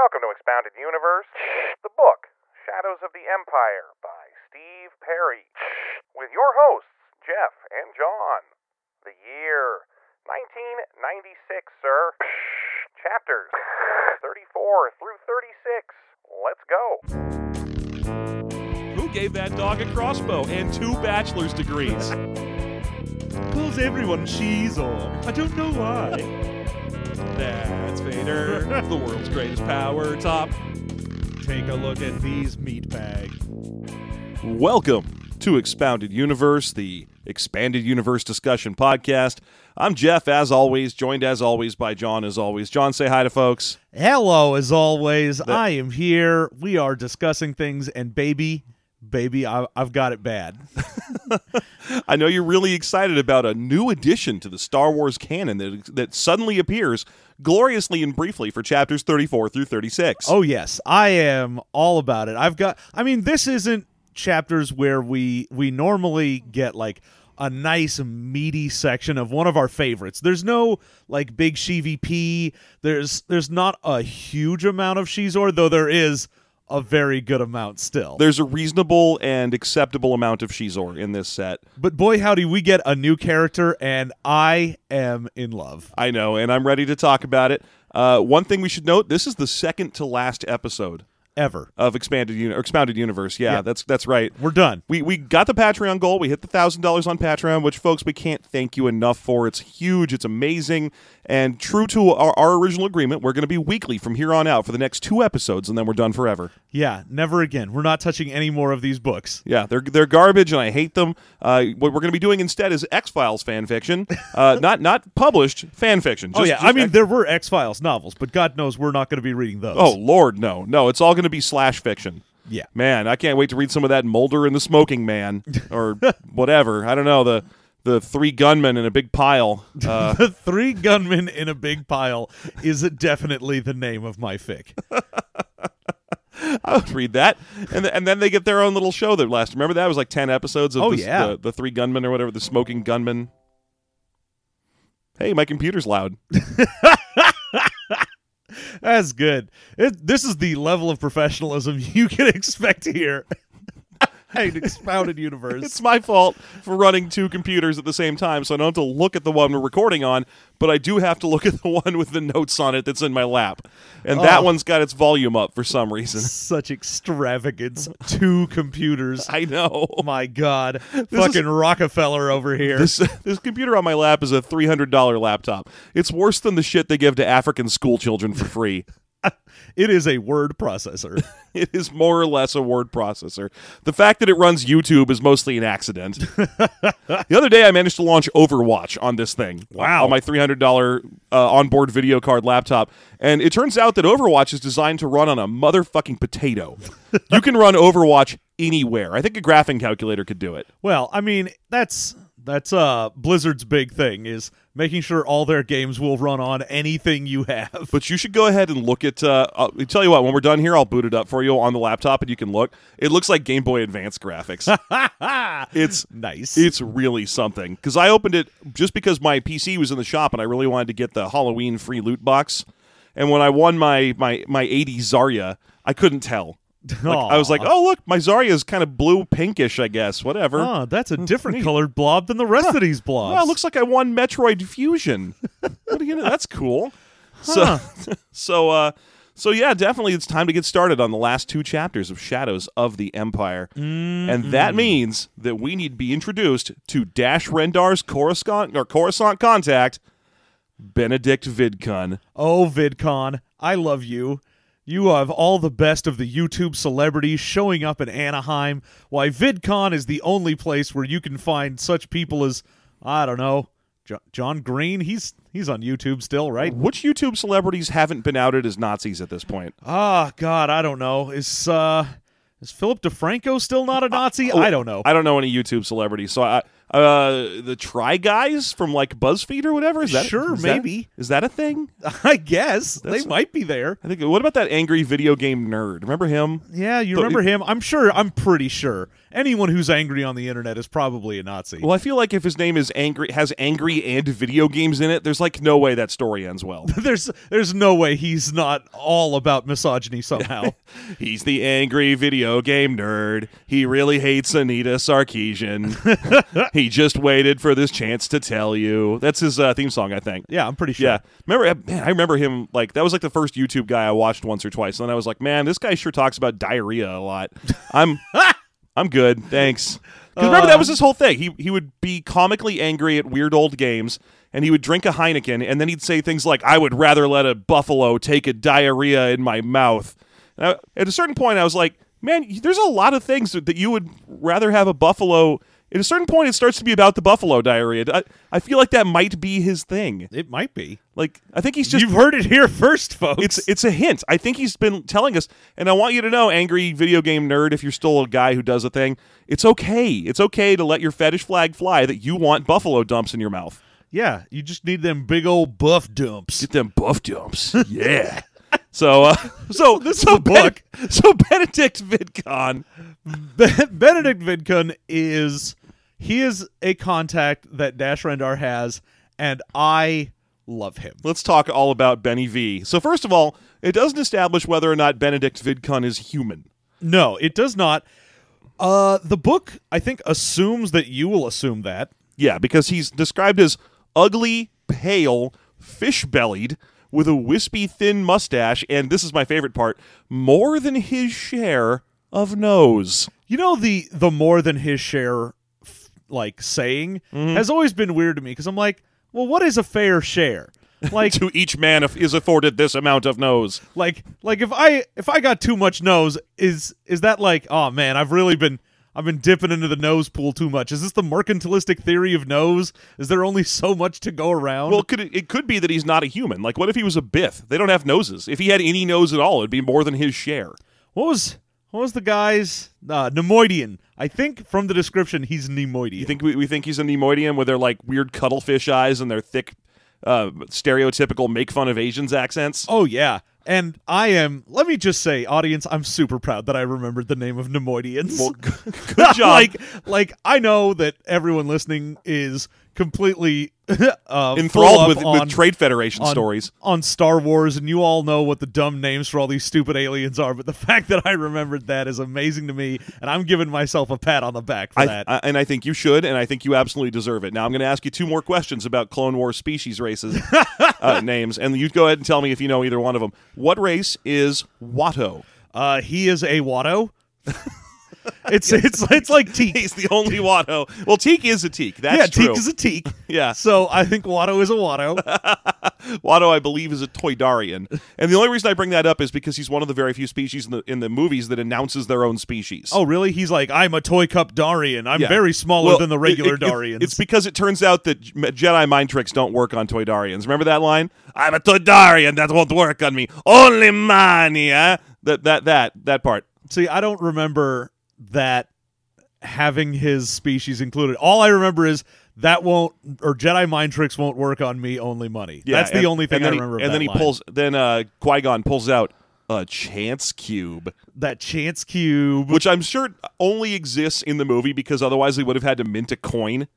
Welcome to Expounded Universe, the book Shadows of the Empire by Steve Perry, with your hosts Jeff and John. The year 1996, sir. Chapters 34 through 36. Let's go. Who gave that dog a crossbow and two bachelor's degrees? Pulls everyone cheese on. I don't know why. That's Vader, the world's greatest power top. Take a look at these meatbags. Welcome to Expounded Universe, the expanded universe discussion podcast. I'm Jeff, as always, joined as always by John, as always. John, say hi to folks. Hello, as always. I am here. We are discussing things, and baby, baby, I, I've got it bad. I know you're really excited about a new addition to the Star Wars canon that, that suddenly appears gloriously and briefly for chapters 34 through 36. Oh yes, I am all about it. I've got. I mean, this isn't chapters where we we normally get like a nice meaty section of one of our favorites. There's no like big P. There's there's not a huge amount of Xizor, though there is a very good amount still. There's a reasonable and acceptable amount of Xizor in this set. but boy howdy, we get a new character and I am in love. I know, and I'm ready to talk about it. Uh, one thing we should note: this is the second to last episode Ever. of expanded uni- or expounded universe. Yeah, Yeah. that's that's right. We're done. We we got the Patreon goal. We hit the thousand dollars on Patreon, which folks we can't thank you enough for. It's huge. It's amazing, and true to our, our original agreement, we're going to be weekly from here on out for the next two episodes, and then we're done forever. Yeah, never again. We're not touching any more of these books. Yeah, they're they're garbage, and I hate them. Uh, what we're going to be doing instead is X Files fan fiction, uh, not not published fan fiction. oh yeah, just I mean X- there were X Files novels, but God knows we're not going to be reading those. oh Lord, no, no, it's all going to be slash fiction. yeah. Man, I can't wait to read some of that Mulder and the Smoking Man or whatever. I don't know the the three gunmen in a big pile. Uh, The three gunmen in a big pile is definitely the name of my fic. I would read that, and th- and then they get their own little show that lasts. Remember that it was like ten episodes of Oh, the, yeah. the, the three gunmen or whatever, the smoking gunmen. Hey, my computer's loud. That's good. It, this is the level of professionalism you can expect here. An expounded universe. It's my fault for running two computers at the same time, so I don't have to look at the one we're recording on, but I do have to look at the one with the notes on it that's in my lap. And that Oh. one's got its volume up for some reason. Such extravagance. Two computers. I know. My God. Fucking Rockefeller over here. This this computer on my lap is a three hundred dollar laptop. It's worse than the shit they give to African school children for free. it is a word processor. it is more or less a word processor. The fact that it runs YouTube is mostly an accident. the other day, I managed to launch Overwatch on this thing. Wow. On my three hundred dollar uh, onboard video card laptop, and it turns out that Overwatch is designed to run on a motherfucking potato. you can run Overwatch anywhere. I think a graphing calculator could do it. Well, I mean, that's that's uh Blizzard's big thing is making sure all their games will run on anything you have. But you should go ahead and look at. Uh, I'll I'll tell you what. When we're done here, I'll boot it up for you on the laptop, and you can look. It looks like Game Boy Advance graphics. it's nice. it's really something. Because I opened it just because my PC was in the shop, and I really wanted to get the Halloween free loot box. And when I won my my my 80 Zarya, I couldn't tell. Like, I was like, oh look, my Zarya is kind of blue pinkish, I guess. Whatever. Oh, that's a different neat. colored blob than the rest of these blobs. Well, it looks like I won Metroid Fusion. what are you gonna? That's cool. So, so, uh, so yeah, definitely, it's time to get started on the last two chapters of Shadows of the Empire, and that means that we need to be introduced to Dash Rendar's Coruscant or Coruscant contact, Benedict Vidkun. Oh, VidCon, I love you. You have all the best of the YouTube celebrities showing up in Anaheim. Why, VidCon is the only place where you can find such people as, I don't know, John Green. He's he's on YouTube still, right? Which YouTube celebrities haven't been outed as Nazis at this point? Ah, God, I don't know. Is uh, is Philip DeFranco still not a Nazi? I don't know. I don't know any YouTube celebrities, so I Uh, the Try Guys from like BuzzFeed or whatever. Is that Sure, is maybe. is that a thing? I guess That's- they might be there. I think. What about that angry video game nerd? Remember him? Yeah, you remember him? I'm sure. I'm pretty sure. Anyone who's angry on the internet is probably a Nazi. Well, I feel like if his name is angry, has angry and video games in it, there's like no way that story ends well. there's there's no way he's not all about misogyny somehow. He's the angry video game nerd. He really hates Anita Sarkeesian. he just waited for this chance to tell you. That's his uh, theme song, I think. yeah, I'm pretty sure. Yeah, remember? Man, I remember him. Like that was like the first YouTube guy I watched once or twice, and then I was like, man, this guy sure talks about diarrhea a lot. I'm, I'm good, thanks. 'Cause remember that was uh, his whole thing. He he would be comically angry at weird old games, and he would drink a Heineken, and then he'd say things like, "I would rather let a buffalo take a diarrhea in my mouth." And I- at a certain point, I was like, man, there's a lot of things that you would rather have a buffalo. At a certain point, it starts to be about the buffalo diarrhea. I, I feel like that might be his thing. It might be. Like I think he's just You've heard it here first, folks. it's it's a hint. I think he's been telling us, and I want you to know, angry video game nerd, if you're still a guy who does a thing, it's okay. It's okay to let your fetish flag fly that you want buffalo dumps in your mouth. yeah, you just need them big old buff dumps. Get them buff dumps. yeah. So uh, so This so is a book. Ben- so Benedict Vidkun. Ben- Benedict Vidkun is he is a contact that Dash Rendar has, and I love him. Let's talk all about Benny V. So first of all, it doesn't establish whether or not Benedict Vidkun is human. No, it does not. Uh, the book I think assumes that you will assume that. Yeah, because he's described as ugly, pale, fish bellied, with a wispy, thin mustache, and this is my favorite part more than his share of nose. You know the the more than his share like saying has always been weird to me because I'm like, well, what is a fair share? Like to each man is afforded this amount of nose. like like if I if I got too much nose, is is that like, oh man, I've really been I've been dipping into the nose pool too much. Is this the mercantilistic theory of nose? Is there only so much to go around? Well, could it, it could be that he's not a human. Like, what if he was a Bith? They don't have noses. If he had any nose at all, it'd be more than his share. what was what was the guy's uh, Neimoidian? I think from the description he's Neimoidian. You think we, we think he's a Neimoidian with their like weird cuttlefish eyes and their thick, uh, stereotypical make fun of Asians accents? Oh yeah. And I am let me just say, audience, I'm super proud that I remembered the name of Neimoidians. Well, good job. like like I know that everyone listening is completely uh, Enthralled with, on, with Trade Federation on- stories. on Star Wars and you all know what the dumb names for all these stupid aliens are, but the fact that I remembered that is amazing to me and I'm giving myself a pat on the back for I, that. I- and I think you should, and I think you absolutely deserve it. Now I'm going to ask you two more questions about Clone Wars species races uh, names, and you go ahead and tell me if you know either one of them. What race is Watto? uh he is a Watto. it's it's it's like Teak. He's the only Watto. Well, Teak is a Teak. That's yeah, true. Teak is a Teak. yeah, So I think Watto is a Watto. Watto, I believe, is a Toydarian, and the only reason I bring that up is because he's one of the very few species in the in the movies that announces their own species. Oh, really? He's like, I'm a toy cup Darian. I'm Yeah. very smaller Well, than the regular it- it- Darians. It's because it turns out that Jedi mind tricks don't work on Toydarians. Remember that line? I'm a Toydarian. That won't work on me. Only money, eh? That that that that part. See, I don't remember that having his species included. All I remember is that won't or Jedi mind tricks won't work on me. Only money. Yeah, That's the and- only thing I he- remember. of and that then he line. pulls. Then uh, Qui Gon pulls out a chance cube, that chance cube. which I'm sure only exists in the movie because otherwise they would have had to mint a coin.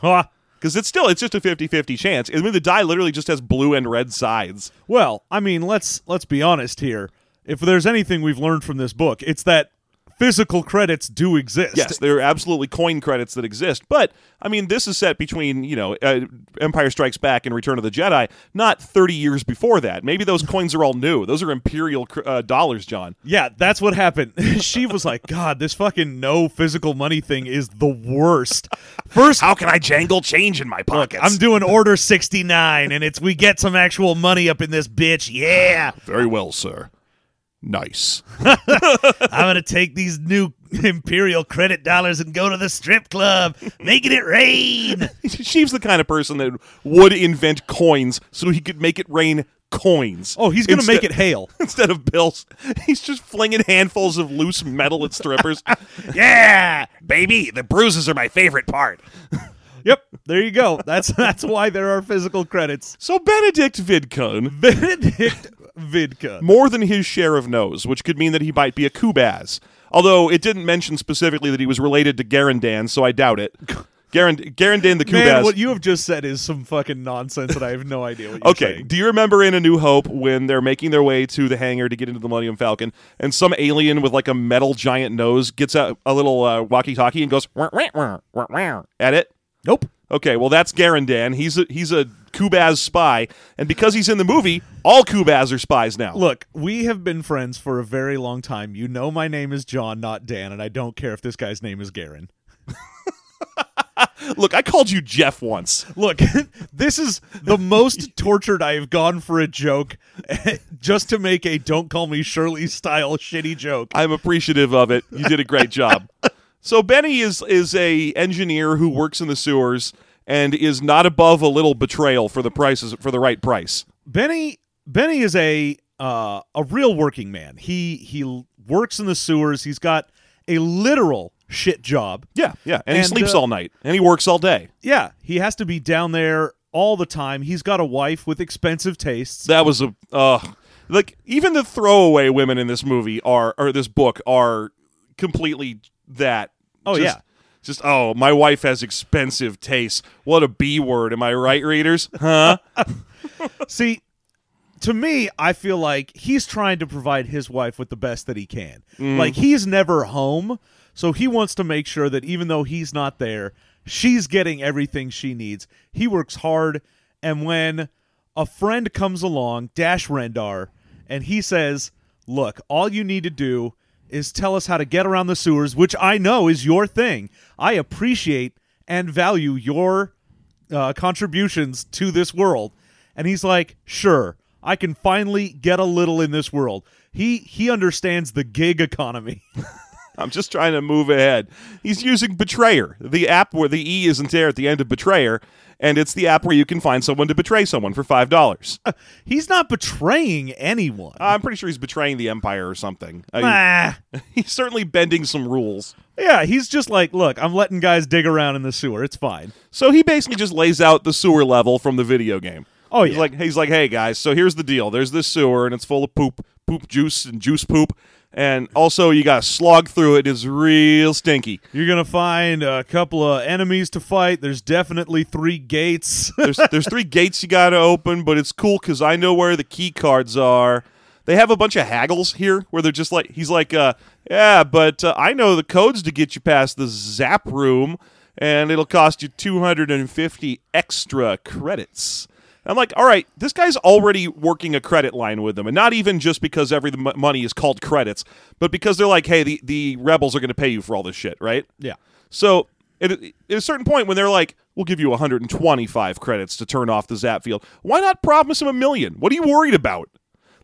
Huh. Because it's still it's just a 50-50 chance. I mean, the die literally just has blue and red sides. Well, I mean, let's let's be honest here. If there's anything we've learned from this book, it's that physical credits do exist. Yes, there are absolutely coin credits that exist, but I mean, this is set between you know uh, Empire Strikes Back and Return of the Jedi, not thirty years before that. Maybe those coins are all new. Those are imperial uh, dollars, John. Yeah, that's what happened. she was like, God, this fucking no physical money thing is the worst. First, How can I jangle change in my pockets? I'm doing order 69, and it's we get some actual money up in this bitch. Yeah. very well, sir. Nice. I'm going to take these new Imperial credit dollars and go to the strip club, making it rain. She's the kind of person that would invent coins so he could make it rain coins. Oh, he's going to make it hail. instead of bills. He's just flinging handfuls of loose metal at strippers. Yeah. Baby, the bruises are my favorite part. Yep, there you go. That's that's why there are physical credits. So Benedict Vidkun, Benedict Vidka. more than his share of nose, which could mean that he might be a Kubaz. Although it didn't mention specifically that he was related to Garindan, so I doubt it. Garan- Garindan the Kubaz. Man, what you have just said is some fucking nonsense, and I have no idea what you're Okay. saying. Do you remember in A New Hope when they're making their way to the hangar to get into the Millennium Falcon, and some alien with like a metal giant nose gets a, a little uh, walkie-talkie and goes "Wah, wah, wah, wah, wah," at it? Nope. Okay, well that's Garindan. He's a he's a Kubaz spy, and because he's in the movie, all Kubaz are spies now. Look, we have been friends for a very long time. You know my name is John, not Dan, and I don't care if this guy's name is Garen. Look, I called you Jeff once. Look, this is the most tortured I have gone for a joke just to make a don't call me Shirley style shitty joke. I'm appreciative of it. You did a great job. So Benny is is a engineer who works in the sewers and is not above a little betrayal for the prices for the right price. Benny Benny is a uh, a real working man. He he works in the sewers. He's got a literal shit job. Yeah, yeah, and, he sleeps uh, all night and he works all day. Yeah, he has to be down there all the time. He's got a wife with expensive tastes. That was a uh like even the throwaway women in this movie are or this book are completely that. Oh, Just- yeah. Just oh, my wife has expensive tastes. What a B word, am I right, readers? Huh? See, to me, I feel like he's trying to provide his wife with the best that he can. Mm. Like he's never home, so he wants to make sure that even though he's not there, she's getting everything she needs. He works hard, and when a friend comes along, Dash Rendar, and he says, "Look, all you need to do is tell us how to get around the sewers, which I know is your thing. I appreciate and value your uh, contributions to this world." And he's like, "Sure, I can finally get a little in this world." He he understands the gig economy. I'm just trying to move ahead. He's using Betrayer, the app where the E isn't there at the end of Betrayer, and it's the app where you can find someone to betray someone for five dollars. he's not betraying anyone. I'm pretty sure he's betraying the Empire or something. I mean, Ah. he's certainly bending some rules. Yeah, he's just like, look, I'm letting guys dig around in the sewer. It's fine. So he basically just lays out the sewer level from the video game. Oh, He's yeah. like he's like, hey guys, so here's the deal. There's this sewer and it's full of poop, poop juice and juice poop, and also you got to slog through it. It's real stinky. You're gonna find a couple of enemies to fight. There's definitely three gates. There's there's three gates you got to open, but it's cool because I know where the key cards are. They have a bunch of haggles here where they're just like he's like, uh, yeah, but uh, I know the codes to get you past the zap room, and it'll cost you two hundred and fifty extra credits. I'm like, all right, this guy's already working a credit line with them, and not even just because every m- money is called credits, but because they're like, hey, the, the rebels are going to pay you for all this shit, right? yeah. So at, at a certain point, when they're like, "We'll give you 125 credits to turn off the zap field," why not promise him a million? What are you worried about?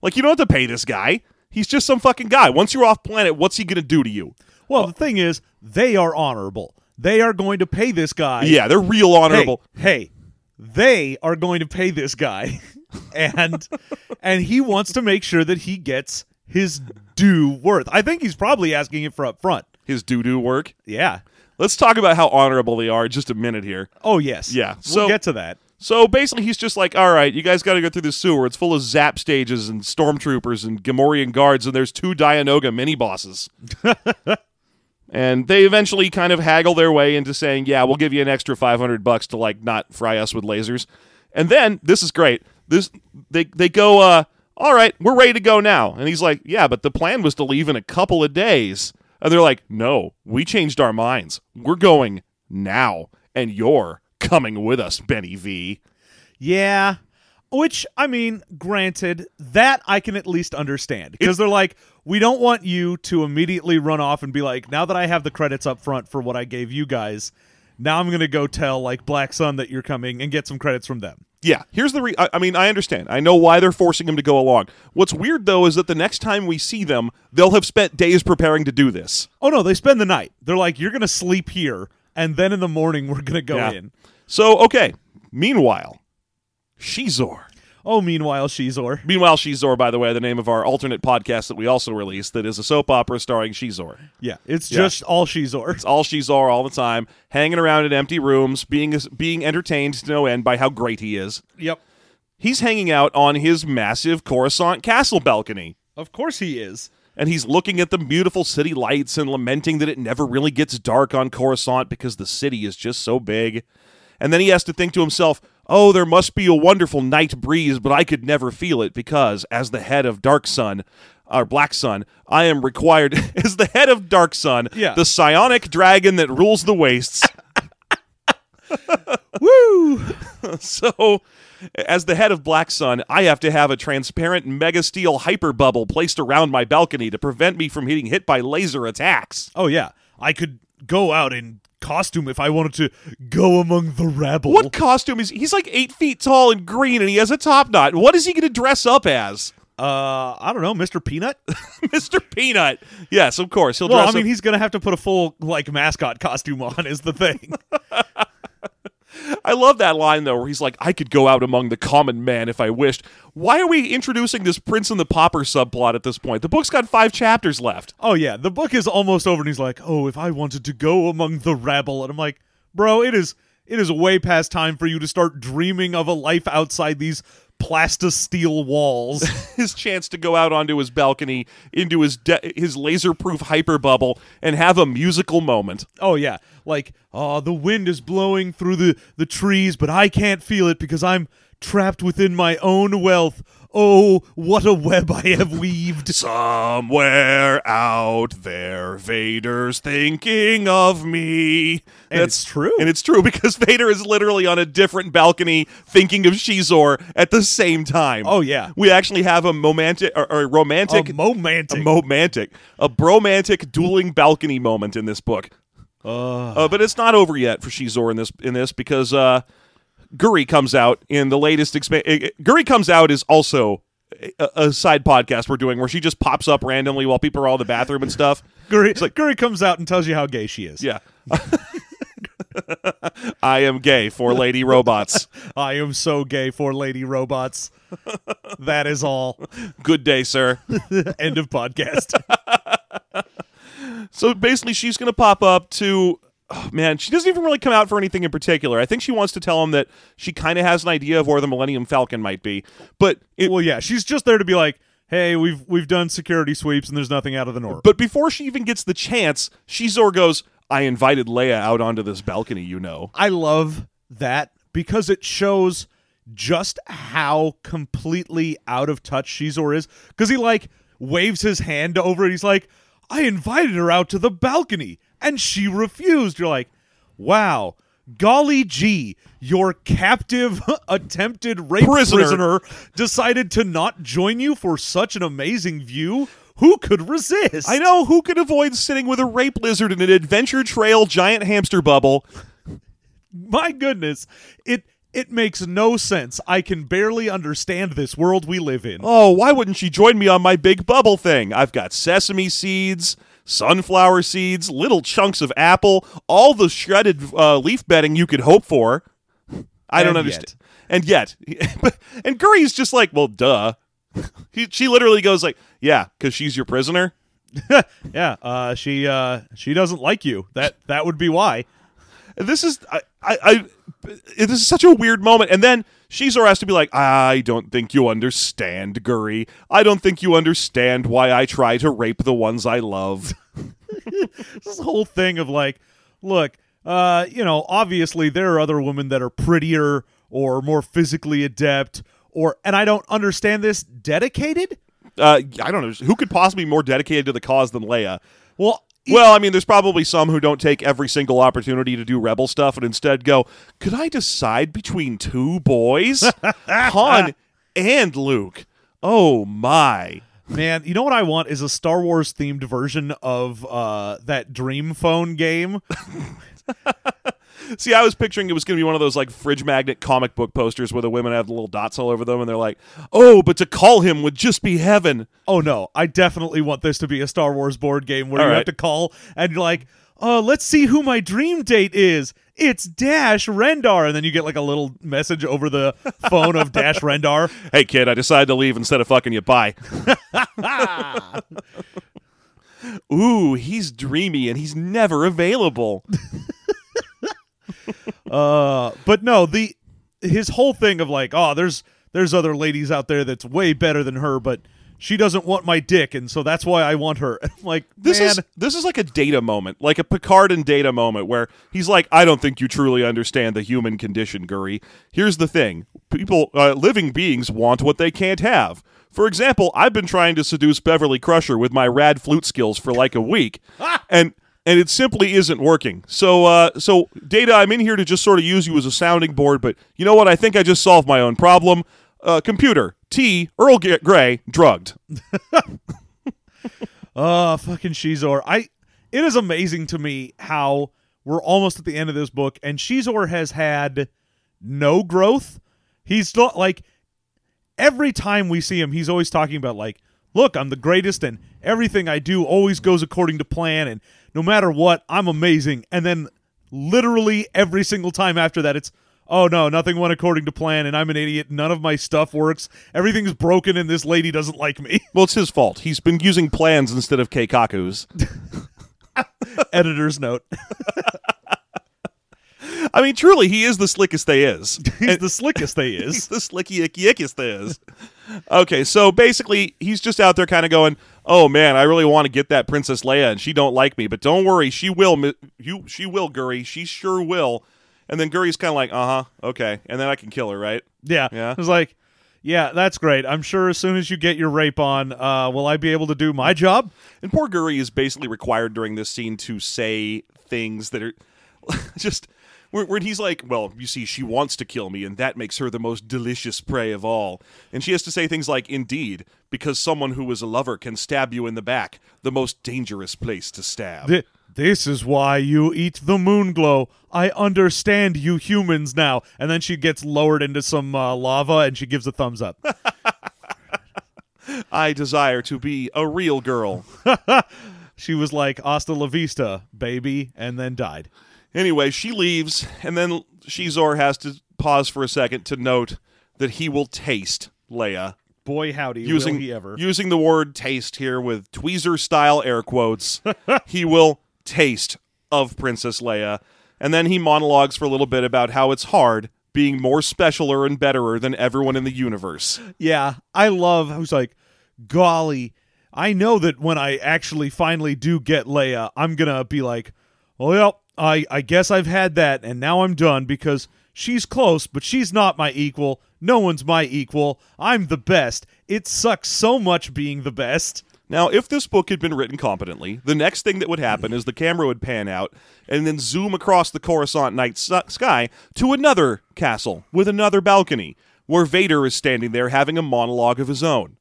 Like, you don't have to pay this guy. He's just some fucking guy. Once you're off planet, what's he gonna do to you? Well, the thing is, they are honorable. They are going to pay this guy. Yeah, they're real Hey, honorable. hey, they are going to pay this guy, and and he wants to make sure that he gets his due worth. I think he's probably asking it for up front. His doo doo work. Yeah. Let's talk about how honorable they are. in Just a minute here. Oh yes. Yeah, We'll so- get to that. So basically, he's just like, all right, you guys got to go through the sewer. It's full of zap stages and stormtroopers and Gamorrean guards, and there's two Dianoga mini bosses. and they eventually kind of haggle their way into saying, yeah, we'll give you an extra 500 bucks to like not fry us with lasers. And then this is great. This they they go, uh, all right, we're ready to go now. And he's like, yeah, but the plan was to leave in a couple of days. And they're like, no, we changed our minds. We're going now, and you're coming with us, Benny V. Yeah. Which, I mean, granted, that I can at least understand. Because they're like, we don't want you to immediately run off and be like, now that I have the credits up front for what I gave you guys, now I'm going to go tell, like, Black Sun that you're coming and get some credits from them. Yeah, here's the. Re- I, I mean, I understand. I know why they're forcing him to go along. What's weird though is that the next time we see them, they'll have spent days preparing to do this. Oh, no, they spend the night. They're like, you're going to sleep here, and then in the morning, we're going to go Yeah. in. So okay. Meanwhile, Xizor. Oh, meanwhile, Xizor. Meanwhile, Xizor, by the way, the name of our alternate podcast that we also released, that is a soap opera starring Xizor. Yeah, it's Yeah. just all Xizor. It's all Xizor all the time, hanging around in empty rooms, being being entertained to no end by how great he is. Yep. He's hanging out on his massive Coruscant castle balcony. Of course he is. and he's looking at the beautiful city lights and lamenting that it never really gets dark on Coruscant because the city is just so big. And then he has to think to himself, oh, there must be a wonderful night breeze, but I could never feel it because, as the head of Dark Sun, or Black Sun, I am required, as the head of Dark Sun, Yeah. the psionic dragon that rules the wastes. Woo! so, as the head of Black Sun, I have to have a transparent mega steel hyper bubble placed around my balcony to prevent me from getting hit by laser attacks. Oh yeah, I could go out in costume if I wanted to go among the rabble. What costume is he's like eight feet tall and green and he has a top knot. What is he going to dress up as? Uh, I don't know, Mr. Peanut. Mr. Peanut. Yes, of course. He'll well, I mean, up- he's gonna have to put a full like mascot costume on. Is the thing. I love that line though, where he's like, I could go out among the common man if I wished. Why are we introducing this Prince and the Pauper subplot at this point? The book's got five chapters left. oh yeah, the book is almost over, and he's like, "Oh, if I wanted to go among the rabble," and I'm like, "Bro, it is it is way past time for you to start dreaming of a life outside these plastisteel walls." His chance to go out onto his balcony, into his de- his laser-proof hyper bubble, and have a musical moment. Oh yeah, like oh, the wind is blowing through the the trees, but I can't feel it because I'm trapped within my own wealth. Oh, what a web I have weaved. Somewhere out there, Vader's thinking of me. And it's true. And it's true because Vader is literally on a different balcony thinking of Xizor at the same time. Oh, yeah. We actually have a romantic or, or romantic A momantic. a romantic, a bromantic dueling balcony moment in this book. Uh, Uh, but it's not over yet for Xizor in this in this because uh, Guri comes out in the latest expansion. Eh, eh, Guri comes out is also a, a side podcast we're doing where she just pops up randomly while people are all in the bathroom and stuff. Guri, it's like Guri comes out and tells you how gay she is. Yeah. I am gay for lady robots. I am so gay for lady robots. that is all. Good day, sir. End of podcast. So basically, she's going to pop up to. Oh, man, she doesn't even really come out for anything in particular. I think she wants to tell him that she kind of has an idea of where the Millennium Falcon might be. But it, well, yeah, she's just there to be like, "Hey, we've we've done security sweeps and there's nothing out of the norm." But before she even gets the chance, Xizor goes, I invited Leia out onto this balcony, you know. I love that because it shows just how completely out of touch Xizor is. Because he like waves his hand over it. He's like, I invited her out to the balcony and she refused. You're like, wow. Golly gee, your captive attempted rape Prisoner. prisoner. decided to not join you for such an amazing view. Who could resist? I know who could avoid sitting with a rape lizard in an adventure trail giant hamster bubble. my goodness it it makes no sense i can barely understand this world we live in Oh, why wouldn't she join me on my big bubble thing? I've got sesame seeds, sunflower seeds, little chunks of apple, all the shredded uh, leaf bedding you could hope for. I don't And understand. And yet, and Guri's just like, well, duh. He, she literally goes like, yeah, because she's your prisoner. yeah uh she uh she doesn't like you that that would be why this is I, I, I this is such a weird moment. And then Xizor has to be like I don't think you understand Guri I don't think you understand why I try to rape the ones I love. This whole thing of like look uh you know obviously there are other women that are prettier or more physically adept or and i don't understand this dedicated? Uh, I don't know. Who could possibly be more dedicated to the cause than Leia? Well well I mean there's probably some who don't take every single opportunity to do rebel stuff and instead go could I decide between two boys Han and Luke oh my Man, you know what I want is a Star Wars themed version of uh, that Dream Phone game. See, I was picturing it was going to be one of those like fridge magnet comic book posters where the women have the little dots all over them, and they're like, "Oh, but to call him would just be heaven." Oh no, I definitely want this to be a Star Wars board game where All you right. have to call and you're like, "Uh, let's see who my dream date is." it's Dash Rendar, and then you get like a little message over the phone of Dash Rendar. Hey, kid, I decided to leave instead of fucking you. Bye. Ooh, he's dreamy and he's never available. Uh, but no, the his whole thing of like, oh, there's there's other ladies out there that's way better than her, but she doesn't want my dick, and so that's why I want her. I'm like, This man, is this is like a data moment, like a Picard and data moment where he's like, "I don't think you truly understand the human condition, Guri. Here's the thing: people, uh, living beings, want what they can't have. For example, I've been trying to seduce Beverly Crusher with my rad flute skills for like a week, and and it simply isn't working. So, uh, so data, I'm in here to just sort of use you as a sounding board. But you know what? I think I just solved my own problem. Uh, computer T Earl Grey drugged. Oh, fucking Xizor. I it is amazing to me how we're almost at the end of this book and Xizor has had no growth. He's not like every time we see him, he's always talking about like, look, I'm the greatest and everything I do always goes according to plan and no matter what, I'm amazing. And then literally every single time after that it's Oh no, nothing went according to plan, and I'm an idiot. None of my stuff works. Everything's broken, and this lady doesn't like me. Well, it's his fault. He's been using plans instead of keikakus. Editor's note. I mean, truly, he is the slickest they is. He's the slickest they He's is. the slicky icky they is. Okay, so basically, he's just out there kind of going, "Oh man, I really want to get that Princess Leia, and she don't like me, but don't worry, she will. You, she will, Guri. She sure will." And then Guri's kind of like, "Uh huh, okay," and then I can kill her, right? Yeah. Yeah. It's like, yeah, that's great. I'm sure as soon as you get your rape on, uh, will I be able to do my job? And poor Guri is basically required during this scene to say things that are just when when he's like, "Well, you see, she wants to kill me, and that makes her the most delicious prey of all." And she has to say things like, "Indeed, because someone who is a lover can stab you in the back, the most dangerous place to stab." Th- this is why you eat the moon glow. I understand you humans now. And then she gets lowered into some uh, lava and she gives a thumbs up. I desire to be a real girl. she was like, hasta la vista, baby, and then died. Anyway, she leaves, and then Xizor has to pause for a second to note that he will taste Leia. Boy, howdy, using he ever. using the word taste here with tweezer style air quotes. he will taste of Princess Leia, and then he monologues for a little bit about how it's hard being more specialer and betterer than everyone in the universe. Yeah, I love who's like, golly, I know that when I actually finally do get Leia, I'm gonna be like, oh, well, I I guess I've had that, and now I'm done because she's close, but she's not my equal. No one's my equal. I'm the best. It sucks so much being the best. Now, if this book had been written competently, the next thing that would happen is the camera would pan out and then zoom across the Coruscant night s- sky to another castle with another balcony where Vader is standing there having a monologue of his own.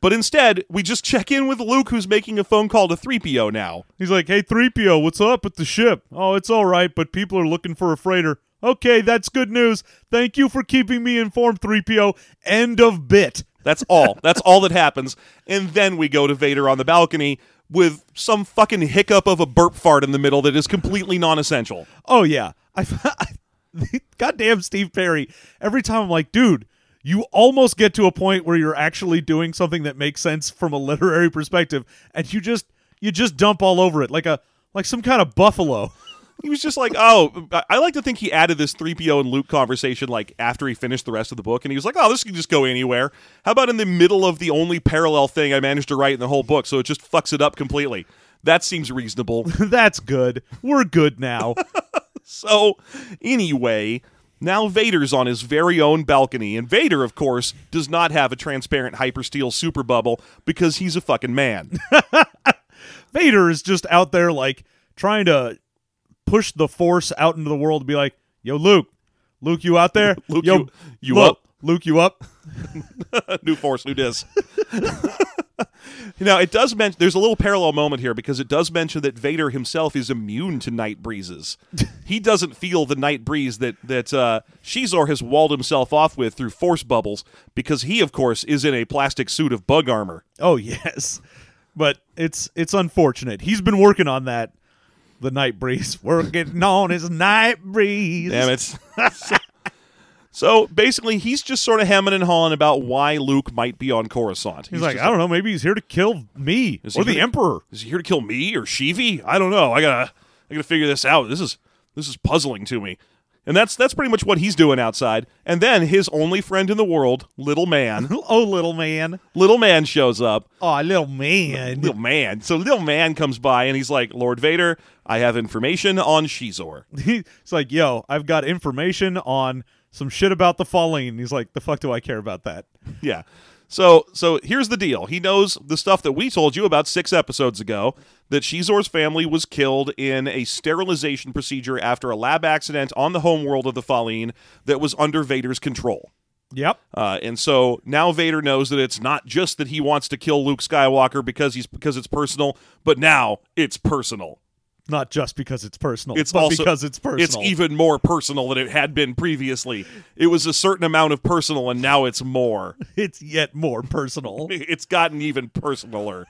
But instead, we just check in with Luke, who's making a phone call to 3PO now. He's like, hey, 3PO, what's up with the ship? Oh, it's all right, but people are looking for a freighter. Okay, that's good news. Thank you for keeping me informed, 3PO. End of bit. That's all. That's all that happens. And then we go to Vader on the balcony with some fucking hiccup of a burp fart in the middle that is completely non essential. Oh yeah, I, I goddamn Steve Perry. Every time I'm like, dude, you almost get to a point where you're actually doing something that makes sense from a literary perspective, and you just you just dump all over it like a like some kind of buffalo. He was just like, oh, I- like to think he added this 3PO and Luke conversation like after he finished the rest of the book. And he was like, oh, this can just go anywhere. How about in the middle of the only parallel thing I managed to write in the whole book? So it just fucks it up completely. That seems reasonable. That's good. We're good now. so, anyway, now Vader's on his very own balcony. And Vader, of course, does not have a transparent hypersteel super bubble because he's a fucking man. Vader is just out there like trying to push the force out into the world to be like, "Yo, Luke, Luke, you out there? Luke, Yo, you- you Luke, up? Luke, you up?" new force, new dis. now it does mention there's a little parallel moment here because it does mention that Vader himself is immune to night breezes. he doesn't feel the night breeze that that uh, Xizor has walled himself off with through force bubbles because he, of course, is in a plastic suit of bug armor. Oh yes, but it's it's unfortunate. He's been working on that the night breeze. We're getting on his night breeze. Damn it. so, basically, he's just sort of hemming and hawing about why Luke might be on Coruscant. He's, like, I don't know, maybe he's here to kill me or the here- Emperor. Is he here to kill me or Shivi? I don't know. I gotta, I gotta figure this out. This is, this is puzzling to me. And that's that's pretty much what he's doing outside. And then his only friend in the world, little man, oh, little man. little man shows up. Oh, little man. Little man. So little man comes by and he's like, Lord Vader, I have information on Xizor. He's like, yo, I've got information on some shit about the Falleen. He's like, the fuck do I care about that? Yeah. So so here's the deal. He knows the stuff that we told you about six episodes ago that Xizor's family was killed in a sterilization procedure after a lab accident on the homeworld of the Falleen that was under Vader's control. Yep. Uh, and so now Vader knows that it's not just that he wants to kill Luke Skywalker because he's because it's personal, but now it's personal. Not just because it's personal. It's but also because it's personal. It's even more personal than it had been previously. It was a certain amount of personal, and now it's more. It's yet more personal. it's gotten even personaler.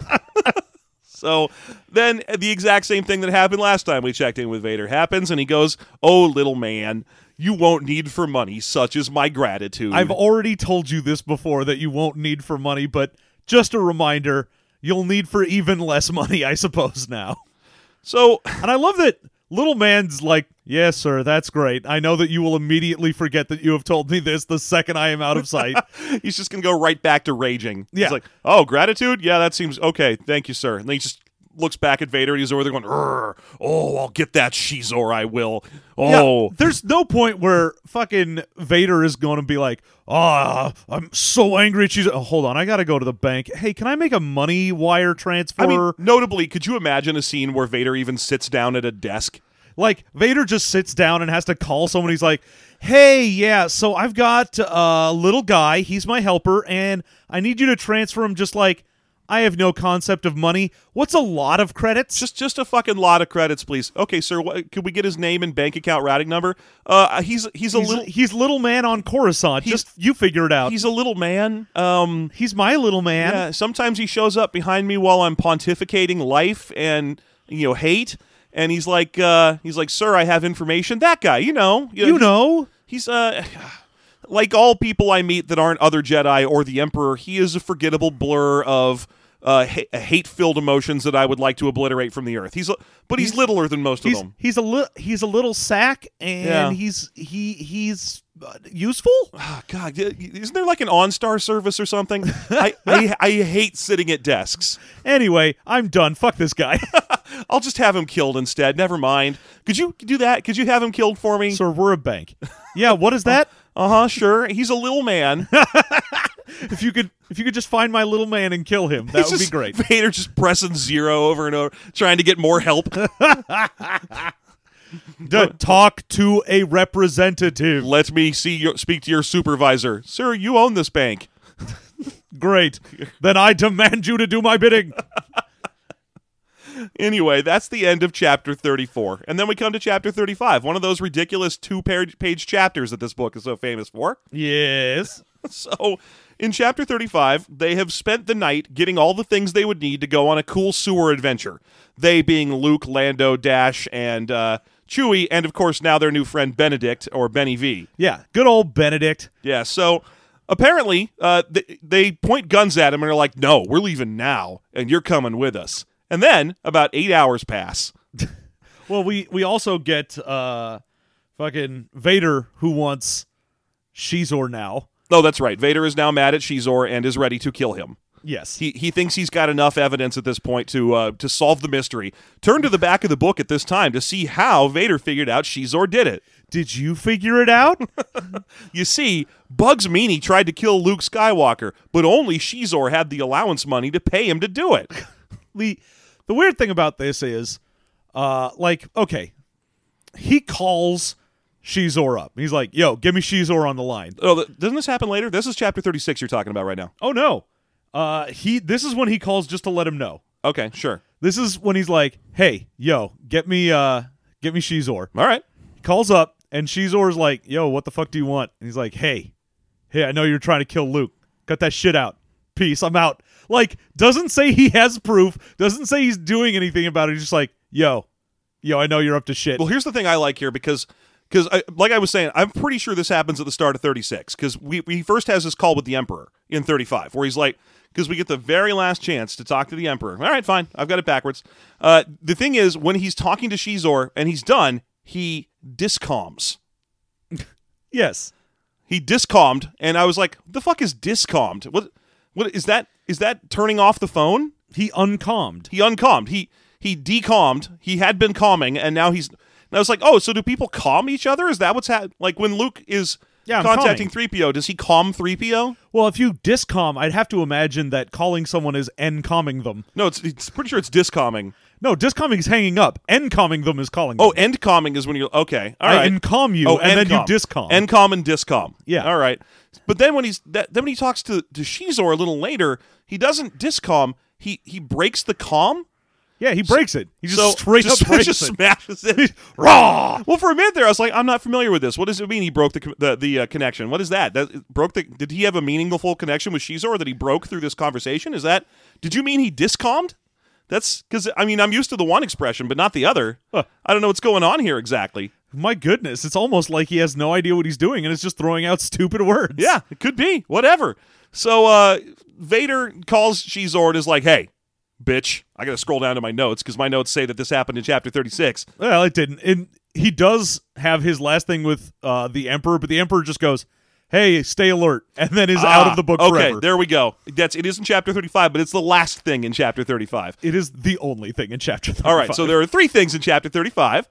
so then the exact same thing that happened last time we checked in with Vader happens, and he goes, "Oh, little man, you won't need for money. Such is my gratitude." I've already told you this before that you won't need for money, but just a reminder, you'll need for even less money, I suppose, now. So And I love that little man's like, Yes, sir, that's great. I know that you will immediately forget that you have told me this the second I am out of sight. he's just gonna go right back to raging. Yeah. He's like, "Oh, gratitude? Yeah, that seems okay. Thank you, sir." And then he just looks back at Vader and he's over there going, "Oh, I'll get that Xizor. I will." Oh, Yeah, there's no point where fucking Vader is going to be like, "Oh, I'm so angry." She's oh, hold on, I got to go to the bank. Hey, can I make a money wire transfer? I mean, notably, could you imagine a scene where Vader even sits down at a desk? like Vader just sits down and has to call someone. He's like, "Hey, yeah, so I've got uh, a little guy. He's my helper, and I need you to transfer him. Just like I have no concept of money. What's a lot of credits? Just, just a fucking lot of credits, please. Okay, sir. What, could we get his name and bank account routing number? Uh, he's he's a he's, little he's little man on Coruscant. Just you figure it out. he's a little man. Um, He's my little man. yeah. Sometimes he shows up behind me while I'm pontificating life and you know hate, and he's like, uh, he's like, sir, I have information. That guy, you know, You know, He's uh like all people I meet that aren't other Jedi or the Emperor, he is a forgettable blur of uh, ha- hate-filled emotions that I would like to obliterate from the earth. He's, a, but he's, He's- littler than most of them. he's a li- he's a little sack, and Yeah. he's he he's uh, useful. Ah, God, isn't there like an OnStar service or something? I, I I hate sitting at desks. Anyway, I'm done. Fuck this guy. I'll just have him killed instead. Never mind. Could you do that? Could you have him killed for me? Sir, we're a bank. Yeah, what is that? Uh huh. Sure. He's a little man. if you could if you could just find my little man and kill him, that would be just- great. Vader just pressing zero over and over, trying to get more help. D- talk to a representative. Let me see your speak to your supervisor, sir. You own this bank. Great. Then I demand you to do my bidding. Anyway, that's the end of chapter 34. And then we come to chapter 35, one of those ridiculous two page chapters that this book is so famous for. yes. So, in chapter 35, they have spent the night getting all the things they would need to go on a cool sewer adventure. They being Luke, Lando, Dash, and uh, Chewie, and of course now their new friend Benedict, or Benny V. Yeah. Good old Benedict. Yeah, so apparently uh, th- they point guns at him and are like, no, we're leaving now, and you're coming with us. And then about eight hours pass. Well, we we also get uh fucking Vader who wants Xizor now. Oh, that's right. Vader is now mad at Xizor and is ready to kill him. Yes. He, he thinks he's got enough evidence at this point to uh, to solve the mystery. Turn to the back of the book at this time to see how Vader figured out Xizor did it. Did you figure it out? You see, Bugs Meany tried to kill Luke Skywalker, but only Xizor had the allowance money to pay him to do it. the the weird thing about this is uh like okay he calls Xizor up. He's like yo give me Xizor on the line. Oh, doesn't this happen later? This is chapter 36 you're talking about right now. oh no. Uh he this is when he calls just to let him know. Okay, sure. this is when he's like hey yo get me uh get me Xizor. All right. he calls up and Xizor's like yo what the fuck do you want? And he's like hey. Hey I know you're trying to kill Luke. Cut that shit out. Peace. I'm out like doesn't say he has proof doesn't say he's doing anything about it he's just like yo Yo, I know you're up to shit. Well, here's the thing I like here because because like I was saying, I'm pretty sure this happens at the start of 36 because we we first has this call with the Emperor in 35 where he's like because we get the very last chance to talk to the Emperor. All right, fine, I've got it backwards. Uh, the thing is, when he's talking to Xizor and he's done, he discoms. yes. He discommed, and I was like, "The fuck is discommed? What? What is that? Is that turning off the phone?" He uncalmed. He uncalmed. He he decalmed. He had been calming, and now he's. And I was like, "Oh, so do people calm each other? Is that what's happening? Like when Luke is Yeah, I'm contacting 3PO, does he calm 3PO? Well, if you discom, I'd have to imagine that calling someone is n calming them. No, it's, it's pretty sure it's discomming. No, discomming is hanging up. Encalming them is calling them. Oh, end calming is when you're okay. All right, I encalm you, oh, and then you endcom. discom. Encom and discom. Yeah. All right. But then when he's that, then when he talks to to Xizor a little later, he doesn't discom. He he breaks the calm. yeah, he breaks it. He just so straight just, up breaks just it. smashes it. Raw. Well, for a minute there, I was like, I'm not familiar with this. What does it mean? He broke the the, the uh, connection. What is that? That broke the? Did he have a meaningful connection with Xizor that he broke through this conversation? Is that? Did you mean he discommed? That's because I mean I'm used to the one expression, but not the other. Huh. I don't know what's going on here exactly. My goodness, it's almost like he has no idea what he's doing and is just throwing out stupid words. Yeah, it could be whatever. So uh, Vader calls Xizor and is like, "Hey, bitch, I got to scroll down to my notes because my notes say that this happened in chapter 36." Well, it didn't. And he does have his last thing with uh, the Emperor, but the Emperor just goes, "Hey, stay alert," and then is out Ah, of the book Okay, forever. there we go. That's it is in chapter 35, but it's the last thing in chapter 35. It is the only thing in chapter. 35. All right, so there are three things in chapter 35.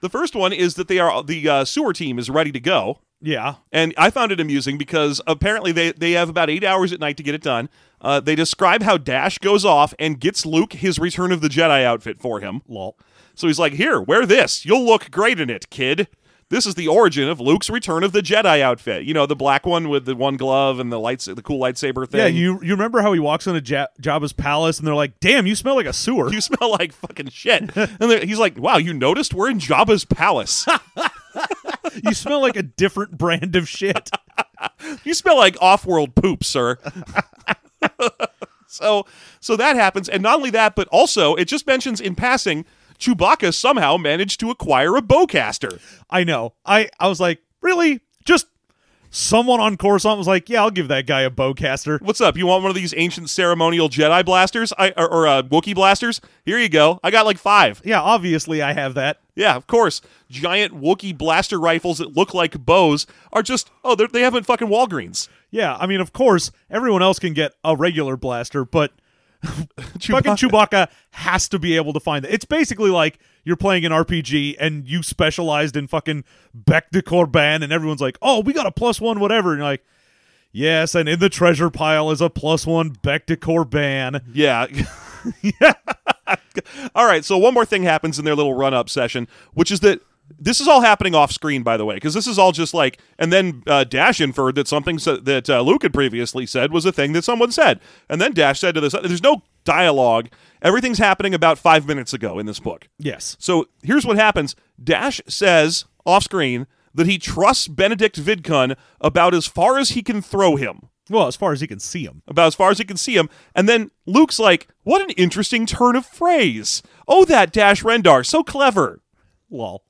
The first one is that they are the uh, sewer team is ready to go, yeah, and I found it amusing because apparently they they have about eight hours at night to get it done. Uh, they describe how Dash goes off and gets Luke his Return of the Jedi outfit for him. lol. So he's like, "Here, wear this. You'll look great in it, kid." This is the origin of Luke's Return of the Jedi outfit. You know, the black one with the one glove and the lights, the cool lightsaber thing. Yeah, you you remember how he walks into ja- Jabba's palace and they're like, "Damn, you smell like a sewer." you smell like fucking shit. and he's like, "Wow, you noticed we're in Jabba's palace. you smell like a different brand of shit. you smell like off-world poop, sir." so, so that happens, and not only that, but also it just mentions in passing, Chewbacca somehow managed to acquire a bowcaster. I know. I I was like, really? Just someone on Coruscant was like, "Yeah, I'll give that guy a bowcaster." What's up? You want one of these ancient ceremonial Jedi blasters, I, or, or uh, Wookiee blasters? Here you go. I got like five. Yeah, obviously I have that. Yeah, of course. Giant Wookie blaster rifles that look like bows are just oh, they're- they haven't fucking Walgreens. Yeah, I mean, of course, everyone else can get a regular blaster, but fucking Chewbacca has to be able to find it. It's basically like you're playing an RPG and you specialized in fucking Bec de Corbin, and everyone's like, "Oh, we got a plus one, whatever," and you're like. Yes, and in the treasure pile is a plus one Bec de Corbin. Yeah. all right. So one more thing happens in their little run-up session, which is that this is all happening off screen, by the way, because this is all just like, and then uh, Dash inferred that something sa- that uh, Luke had previously said was a thing that someone said, and then Dash said to this. There's no dialogue. Everything's happening about five minutes ago in this book. Yes. So here's what happens. Dash says off screen that he trusts Benedict Vidkun about as far as he can throw him Well, as far as he can see him. about as far as he can see him. And then Luke's like, "What an interesting turn of phrase! Oh, that Dash Rendar, so clever." Lol.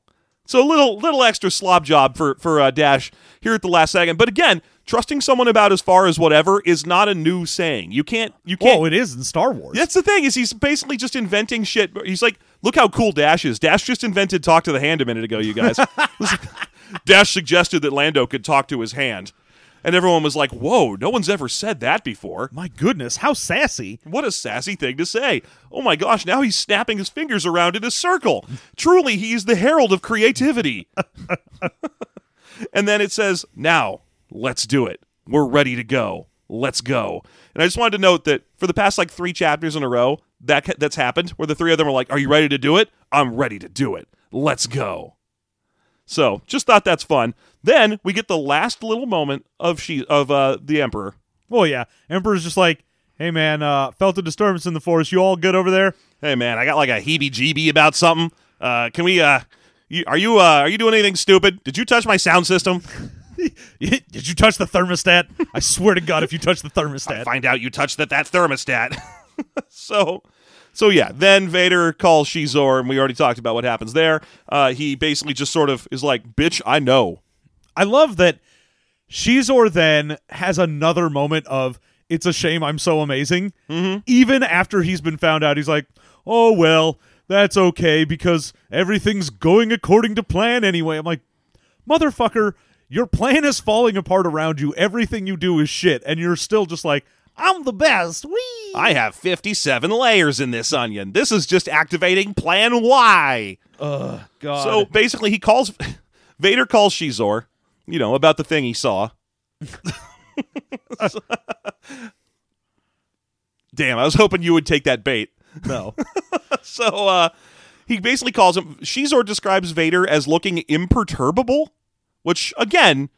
So a little little extra slob job for for uh, Dash here at the last second. But again, trusting someone about as far as whatever is not a new saying. You can't you can't. Oh, it is in Star Wars. that's the thing is he's basically just inventing shit. He's like, look how cool Dash is. Dash just invented talk to the hand a minute ago. You guys, Dash suggested that Lando could talk to his hand, and everyone was like, "Whoa, no one's ever said that before." My goodness, how sassy. What a sassy thing to say. Oh my gosh, now he's snapping his fingers around in a circle. Truly, he is the herald of creativity. and then it says, Now, let's do it. We're ready to go. Let's go. And I just wanted to note that for the past like three chapters in a row, that that's happened where the three of them are like, Are you ready to do it? I'm ready to do it. Let's go. So just thought that's fun. Then we get the last little moment of she of uh, the Emperor. Well, yeah. Emperor's just like, hey, man, uh, felt a disturbance in the forest. You all good over there? Hey man, I got like a heebie-jeebie about something. Uh, can we? Uh, you, are you? Uh, are you doing anything stupid? Did you touch my sound system? Did you touch the thermostat? I swear to God, if you touch the thermostat. Find out you touched that that thermostat. so so yeah, then Vader calls Xizor, and we already talked about what happens there. Uh, he basically just sort of is like, "Bitch, I know." I love that Xizor then has another moment of it's a shame I'm so amazing. Mm-hmm. Even after he's been found out, he's like, "Oh well, that's okay because everything's going according to plan anyway." I'm like, "Motherfucker, your plan is falling apart around you. Everything you do is shit, and you're still just like." I'm the best. Wee. I have 57 layers in this onion. This is just activating Plan Y. Ugh, God. So basically, he calls Vader calls Xizor, you know, about the thing he saw. Damn, I was hoping you would take that bait. no. So uh, he basically calls him. Xizor describes Vader as looking imperturbable, which again,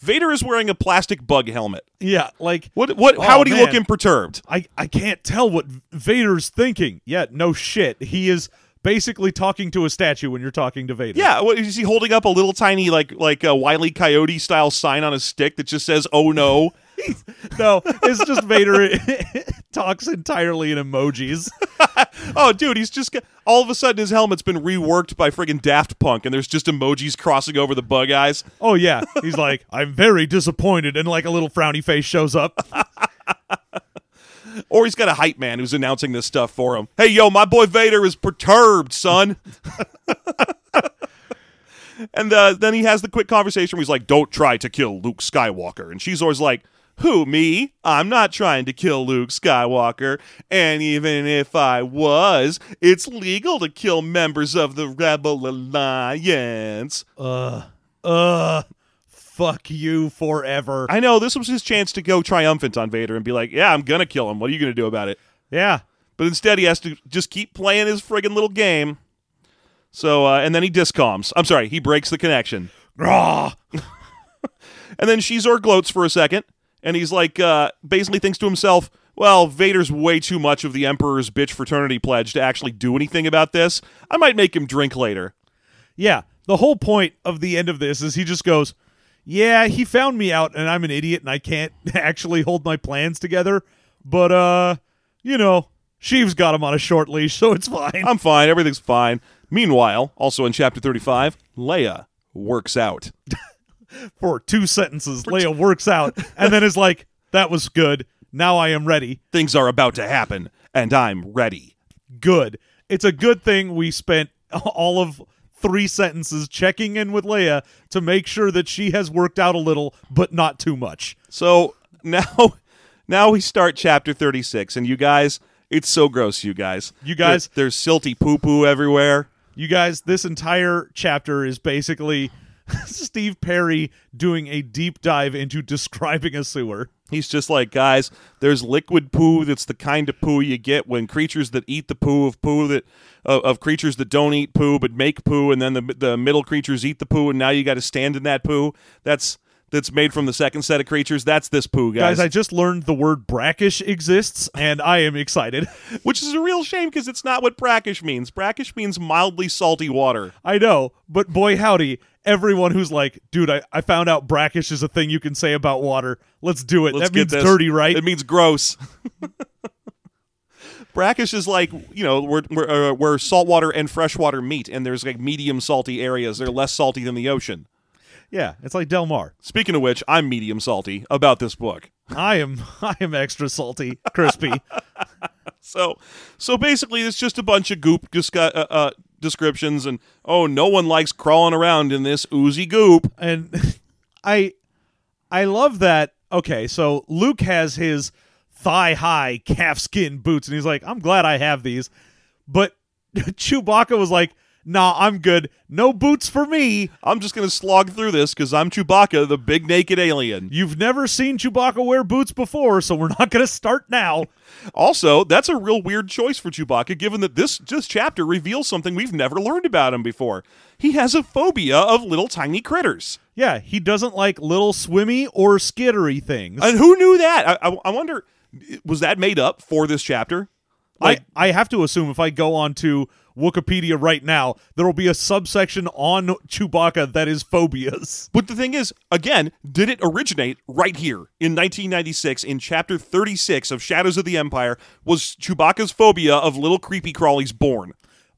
Vader is wearing a plastic bug helmet. yeah, like What? What? Oh, how would he look imperturbed? I, I can't tell what Vader's thinking. Yeah, no shit. He is basically talking to a statue when you're talking to Vader. Yeah, what, is he holding up a little tiny like like a Wiley Coyote style sign on a stick that just says "Oh no"? No, it's just Vader talks entirely in emojis. oh, dude, he's just got, all of a sudden his helmet's been reworked by friggin' Daft Punk, and there's just emojis crossing over the bug eyes. Oh yeah, he's like, I'm very disappointed, and like a little frowny face shows up. Or he's got a hype man who's announcing this stuff for him. Hey, yo, my boy Vader is perturbed, son. and uh, then he has the quick conversation where he's like, "Don't try to kill Luke Skywalker," and she's always like. Who, me? I'm not trying to kill Luke Skywalker. And even if I was, it's legal to kill members of the Rebel Alliance. Uh, uh, fuck you forever. I know this was his chance to go triumphant on Vader and be like, yeah, I'm going to kill him. What are you going to do about it? yeah, But instead, he has to just keep playing his friggin' little game. So, uh, and then he discoms. I'm sorry, he breaks the connection. And then Xizor gloats for a second, and he's like, uh, basically thinks to himself, well, Vader's way too much of the Emperor's bitch fraternity pledge to actually do anything about this. I might make him drink later. Yeah, the whole point of the end of this is he just goes, "Yeah, he found me out, and I'm an idiot, and I can't actually hold my plans together. But uh, you know, Sheev's got him on a short leash, so it's fine." I'm fine. Everything's fine. Meanwhile, also in chapter 35, Leia works out. For two sentences, Leia works out, and then is like, "That was good. Now I am ready." Things are about to happen, and I'm ready. Good. It's a good thing we spent all of three sentences checking in with Leia to make sure that she has worked out a little, but not too much. So now, now we start chapter 36, and you guys, it's so gross, you guys. You guys- There- there's silty poo poo everywhere. You guys, this entire chapter is basically Steve Perry doing a deep dive into describing a sewer. He's just like, guys, there's liquid poo that's the kind of poo you get when creatures that eat the poo of poo that of, of creatures that don't eat poo but make poo, and then the the middle creatures eat the poo, and now you got to stand in that poo. That's that's made from the second set of creatures. That's this poo, guys. Guys, I just learned the word brackish exists, and I am excited. Which is a real shame because it's not what brackish means. Brackish means mildly salty water. I know, but boy howdy, everyone who's like, dude, I, I found out brackish is a thing you can say about water. Let's do it. Let's that means this. dirty, right? It means gross. Brackish is like you know where where, uh, where saltwater and freshwater meet, and there's like medium salty areas. They're less salty than the ocean. Yeah, it's like Del Mar. Speaking of which, I'm medium salty about this book. I am I am extra salty, crispy. So, so basically, it's just a bunch of goop uh, uh, descriptions, and oh, no one likes crawling around in this oozy goop. and I I love that. Okay, so Luke has his thigh high calfskin boots, and he's like, "I'm glad I have these," but Chewbacca was like, "Nah, I'm good. No boots for me." I'm just gonna slog through this because I'm Chewbacca, the big naked alien. You've never seen Chewbacca wear boots before, so we're not going to start now. Also, that's a real weird choice for Chewbacca, given that this this chapter reveals something we've never learned about him before. He has a phobia of little tiny critters. Yeah, he doesn't like little swimmy or skittery things. And who knew that? I, I, I wonder, was that made up for this chapter? Like- I, I have to assume if I go on to Wikipedia right now, there will be a subsection on Chewbacca that is phobias. But the thing is, again, did it originate right here in 1996 in chapter 36 of Shadows of the Empire? Was Chewbacca's phobia of little creepy crawlies born?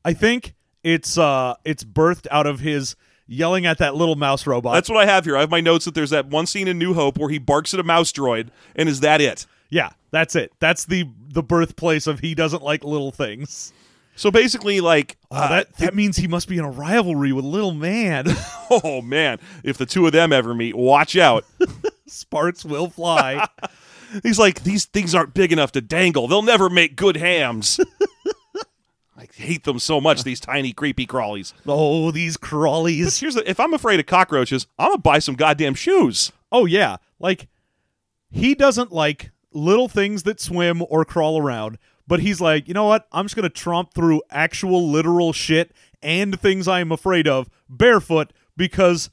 I think it's uh it's birthed out of his yelling at that little mouse robot. That's what I have here. I have my notes that there's that one scene in New Hope where he barks at a mouse droid, and is that it? Yeah, that's it. That's the the birthplace of he doesn't like little things. So basically, like, Oh, uh, that that means he must be in a rivalry with little man. oh man, if the two of them ever meet, watch out. Sparks will fly. He's like, these things aren't big enough to dangle. They'll never make good hams. I hate them so much, these tiny creepy crawlies. oh, these crawlies. Here's the, if I'm afraid of cockroaches, I'm gonna buy some goddamn shoes. Oh yeah, like he doesn't like little things that swim or crawl around, but he's like, you know what? I'm just gonna tromp through actual literal shit and things I'm afraid of barefoot because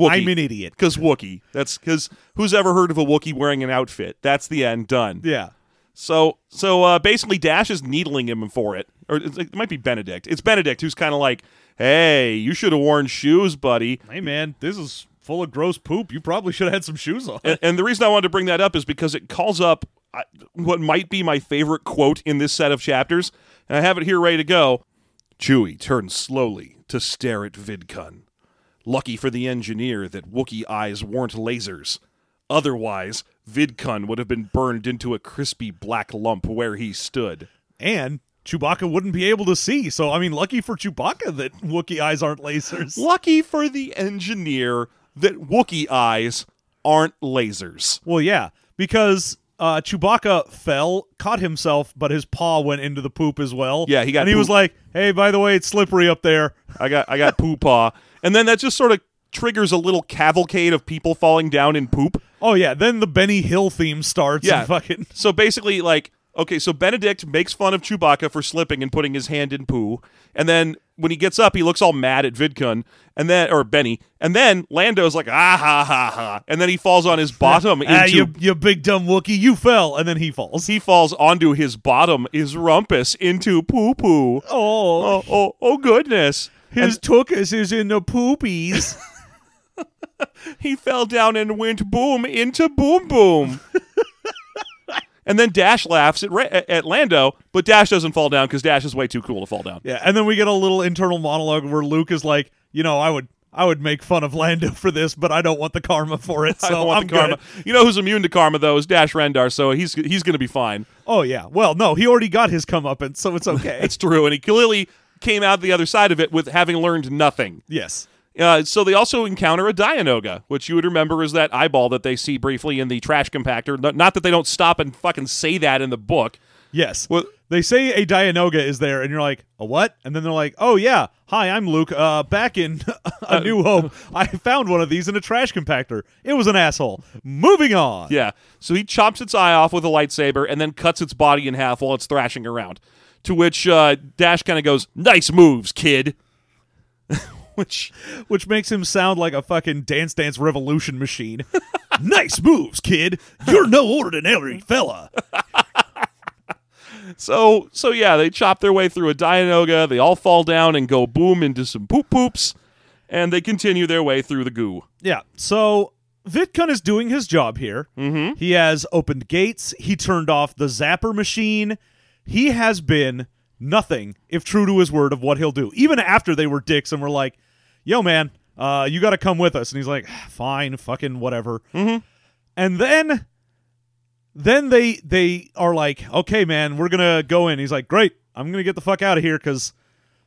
I'm an idiot. Because Wookie. That's because who's ever heard of a Wookie wearing an outfit? That's the end. Done. Yeah. So so uh, basically, Dash is needling him for it, or it might be Benedict. It's Benedict who's kind of like, "Hey, you should have worn shoes, buddy." Hey man, this is full of gross poop. You probably should have had some shoes on. And, and the reason I wanted to bring that up is because it calls up what might be my favorite quote in this set of chapters, and I have it here ready to go. Chewie turned slowly to stare at Vidkun. Lucky for the engineer that Wookiee eyes weren't lasers. Otherwise, Vidkun would have been burned into a crispy black lump where he stood. And Chewbacca wouldn't be able to see. So I mean, lucky for Chewbacca that Wookiee eyes aren't lasers. Lucky for the engineer that Wookiee eyes aren't lasers. Well, yeah, because uh, Chewbacca fell, caught himself, but his paw went into the poop as well. Yeah, he got and he was like, "Hey, by the way, it's slippery up there." I got I got poo paw. And then that just sort of triggers a little cavalcade of people falling down in poop. Oh yeah, then the Benny Hill theme starts. Yeah. fucking So basically, like, okay, so Benedict makes fun of Chewbacca for slipping and putting his hand in poo, and then when he gets up, he looks all mad at Vidkun and then or Benny, and then Lando's like, ah ha ha ha, and then he falls on his bottom into. ah, you you big dumb Wookie, you fell, and then he falls. he falls onto his bottom, his rumpus, into poo poo. oh, Oh, oh, oh, goodness. his tuchus is in the poopies. He fell down and went boom into boom boom. and then Dash laughs at, Ra- at Lando, but Dash doesn't fall down because Dash is way too cool to fall down. yeah, and then we get a little internal monologue where Luke is like, you know, I would I would make fun of Lando for this, but I don't want the karma for it. So I don't want I'm the karma. good. You know who's immune to karma though is Dash Rendar, so he's he's going to be fine. Oh yeah. Well, no, he already got his comeuppance, so it's okay. It's true, and he clearly came out the other side of it with having learned nothing. yes. Uh, so they also encounter a Dianoga, which you would remember is that eyeball that they see briefly in the trash compactor. Not- that they don't stop and fucking say that in the book. Yes. Well- they say a Dianoga is there, and you're like, a what? And then they're like, oh yeah, hi, I'm Luke. Uh, back in A New Hope, I found one of these in a trash compactor. It was an asshole. Moving on. Yeah. So he chops its eye off with a lightsaber and then cuts its body in half while it's thrashing around. To which uh, Dash kind of goes, "Nice moves, kid." which Which makes him sound like a fucking Dance Dance Revolution machine. nice moves, kid. You're no ordinary fella. so so yeah, they chop their way through a Dianoga. They all fall down and go boom into some poop poops, and they continue their way through the goo. Yeah. So Vidkun is doing his job here. Mm-hmm. He has opened gates. He turned off the zapper machine. He has been nothing if true to his word of what he'll do. Even after they were dicks and were like, "Yo, man, uh, you got to come with us," and he's like, "Fine, fucking whatever." Mm-hmm. And then, then they they are like, "Okay, man, we're gonna go in." He's like, "Great, I'm gonna get the fuck out of here because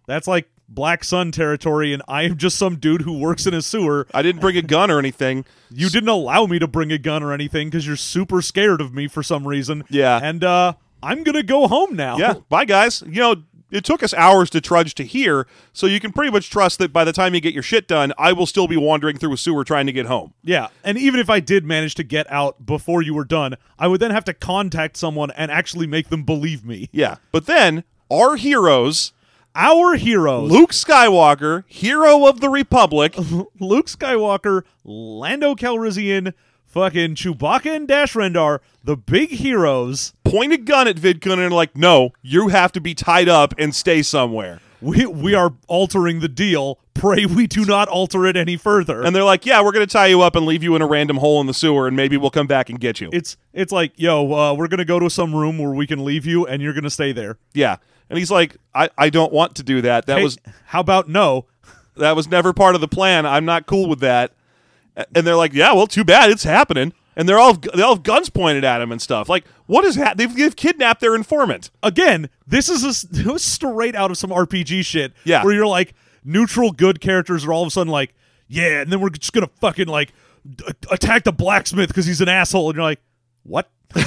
that's like." Black Sun territory, and I am just some dude who works in a sewer. I didn't bring a gun or anything. You didn't allow me to bring a gun or anything because you're super scared of me for some reason. Yeah. And uh, I'm gonna go home now. Yeah, bye guys. You know, it took us hours to trudge to here, so you can pretty much trust that by the time you get your shit done, I will still be wandering through a sewer trying to get home. Yeah. And even if I did manage to get out before you were done, I would then have to contact someone and actually make them believe me. Yeah. But then our heroes, Our heroes, Luke Skywalker, hero of the Republic, Luke Skywalker, Lando Calrissian, fucking Chewbacca and Dash Rendar, the big heroes. Point a gun at Vidkun and are like, no, you have to be tied up and stay somewhere. We we are altering the deal. Pray we do not alter it any further. And they're like, yeah, we're going to tie you up and leave you in a random hole in the sewer, and maybe we'll come back and get you. it's it's like, yo, uh, we're gonna go to some room where we can leave you, and you're gonna stay there. yeah. And he's like, I, I don't want to do that. That Hey, was how about no? that was never part of the plan. I'm not cool with that. And they're like, yeah, well, too bad it's happening. And they're all they all have guns pointed at him and stuff. Like, what is ha- they've, they've kidnapped their informant. Again, this is a, this was straight out of some RPG shit. Yeah. where you're like neutral good characters are all of a sudden like, yeah, and then we're just gonna fucking like d- attack the blacksmith because he's an asshole, and you're like, what?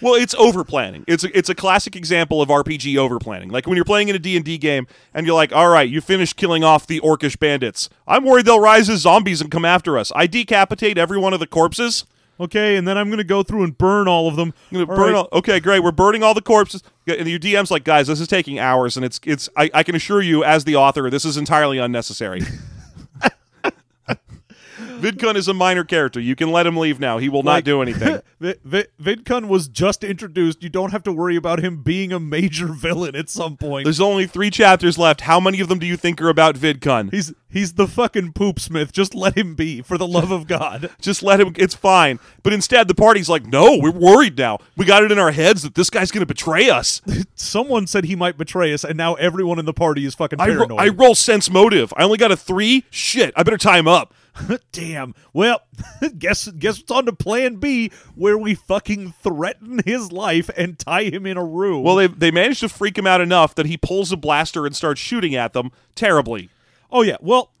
Well, it's over planning. It's a, it's a classic example of RPG over planning. Like when you're playing in a D&D game and you're like, "All right, you finished killing off the orcish bandits. I'm worried they'll rise as zombies and come after us. I decapitate every one of the corpses. Okay, and then I'm gonna go through and burn all of them. I'm gonna All burn right. all, okay, great. We're burning all the corpses. And your DM's like, guys, this is taking hours, and it's it's. I, I can assure you, as the author, this is entirely unnecessary. Vidkun is a minor character. You can let him leave now. He will not do anything. Vi- Vi- Vidkun was just introduced. You don't have to worry about him being a major villain at some point. There's only three chapters left. How many of them do you think are about Vidkun? He's he's the fucking poop smith. Just let him be, for the love of God. Just let him. It's fine. But instead, the party's like, no, we're worried now. We got it in our heads that this guy's going to betray us. Someone said he might betray us, and now everyone in the party is fucking I, ro- I roll sense motive. I only got a three. Shit, I better tie him up. Damn. Well, guess guess what's on to Plan B, where we fucking threaten his life and tie him in a room. Well, they they managed to freak him out enough that he pulls a blaster and starts shooting at them terribly. oh yeah. Well,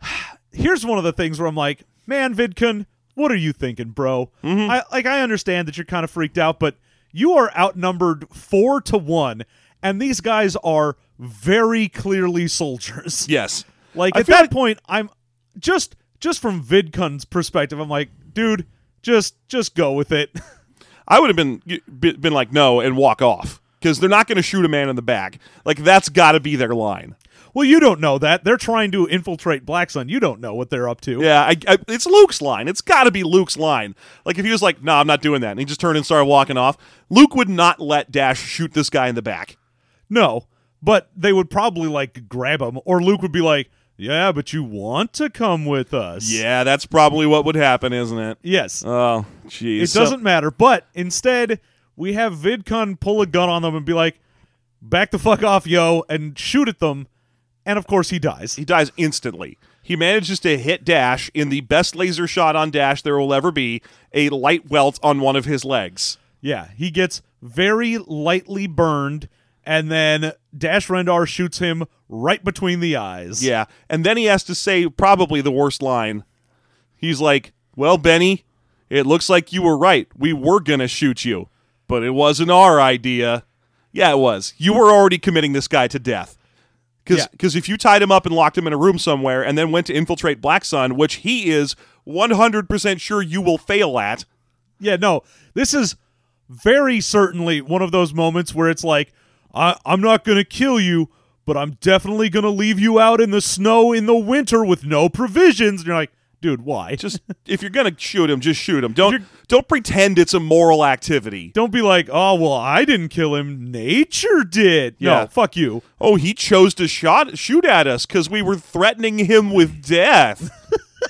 here's one of the things where I'm like, man, Vidkun, what are you thinking, bro? Mm-hmm. I like I understand that you're kind of freaked out, but you are outnumbered four to one, and these guys are very clearly soldiers. Yes. Like I at that like- point, I'm just just from Vidkun's perspective, I'm like, dude, just just go with it. I would have been been like no and walk off because they're not going to shoot a man in the back. Like that's got to be their line. well, you don't know that they're trying to infiltrate Black Sun. You don't know what they're up to. Yeah, I, I, it's Luke's line. It's got to be Luke's line. Like if he was like, "No, I'm not doing that," and he just turned and started walking off, Luke would not let Dash shoot this guy in the back. No, but they would probably like grab him, or Luke would be like, "Yeah, but you want to come with us?" Yeah, that's probably what would happen, isn't it? Yes. Oh, jeez. it So- doesn't matter. But instead, we have Vidkun pull a gun on them and be like, "Back the fuck off, yo!" and shoot at them. And of course, he dies. he dies instantly. He manages to hit Dash in the best laser shot on Dash there will ever be, a light welt on one of his legs. Yeah, he gets very lightly burned, and then Dash Rendar shoots him right between the eyes. Yeah, and then he has to say probably the worst line. He's like, "Well, Benny, it looks like you were right. We were gonna shoot you, but it wasn't our idea." Yeah, it was. You were already committing this guy to death. Yeah. Because if you tied him up and locked him in a room somewhere and then went to infiltrate Black Sun, which he is 100% sure you will fail at, Yeah, no, this is very certainly one of those moments where it's like, I- I'm not going to kill you, but I'm definitely going to leave you out in the snow in the winter with no provisions. And you're like, dude, why? just if you're gonna shoot him, just shoot him. Don't don't pretend it's a moral activity. Don't be like, oh, well, I didn't kill him. Nature did. Yeah. No, fuck you. Oh, he chose to shot shoot at us because we were threatening him with death.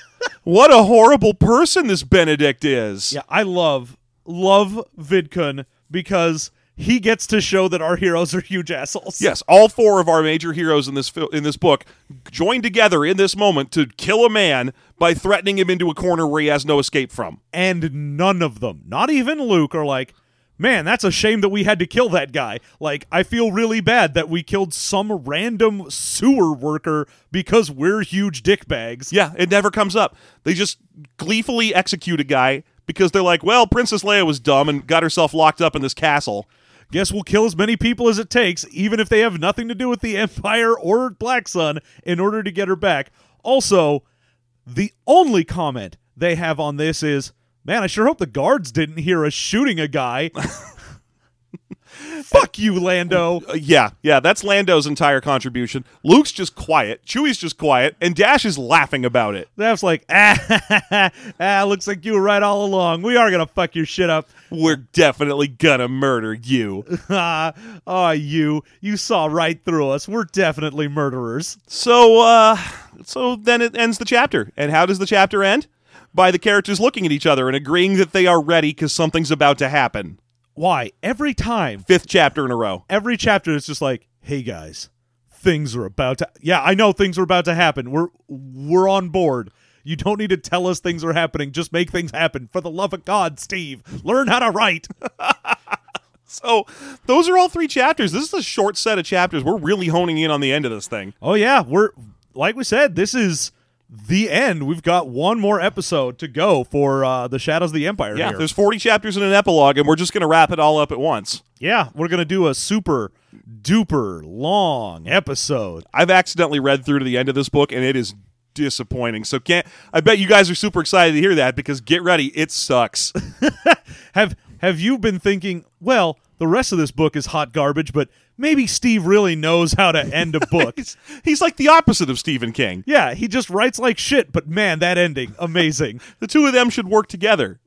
what a horrible person this Benedict is. Yeah, I love, love Vidkun because he gets to show that our heroes are huge assholes. Yes, all four of our major heroes in this fil- in this book join together in this moment to kill a man by threatening him into a corner where he has no escape from. and none of them, not even Luke, are like, man, that's a shame that we had to kill that guy. Like, I feel really bad that we killed some random sewer worker because we're huge dickbags. Yeah, it never comes up. They just gleefully execute a guy because they're like, well, Princess Leia was dumb and got herself locked up in this castle. Guess we'll kill as many people as it takes, even if they have nothing to do with the Empire or Black Sun, in order to get her back. Also, the only comment they have on this is, man, I sure hope the guards didn't hear us shooting a guy. Fuck you, Lando. Uh, yeah, yeah, that's Lando's entire contribution. Luke's just quiet, Chewie's just quiet, and Dash is laughing about it. That's like, ah, ah, looks like you were right all along. We are gonna fuck your shit up. We're definitely gonna murder you. Ah, oh, you, you saw right through us. We're definitely murderers. So, uh, so then it ends the chapter. And how does the chapter end? By the characters looking at each other and agreeing that they are ready because something's about to happen. Why? Every time, Fifth chapter in a row. every chapter is just like, hey guys, things are about to. Yeah, I know things are about to happen. We're we're on board. You don't need to tell us things are happening. Just make things happen. For the love of God, Steve, learn how to write. So, those are all three chapters. This is a short set of chapters. We're really honing in on the end of this thing. Oh yeah, we're like we said, this is the end. We've got one more episode to go for uh, the Shadows of the Empire. Yeah, here. there's 40 chapters in an epilogue, and we're just going to wrap it all up at once. yeah, we're gonna do a super duper long episode. I've accidentally read through to the end of this book, and it is disappointing. So, can't I bet you guys are super excited to hear that because get ready, it sucks. Have Have you been thinking? Well, the rest of this book is hot garbage, but maybe Steve really knows how to end a book. he's, he's like the opposite of Stephen King. yeah, he just writes like shit, but man, that ending amazing. The two of them should work together.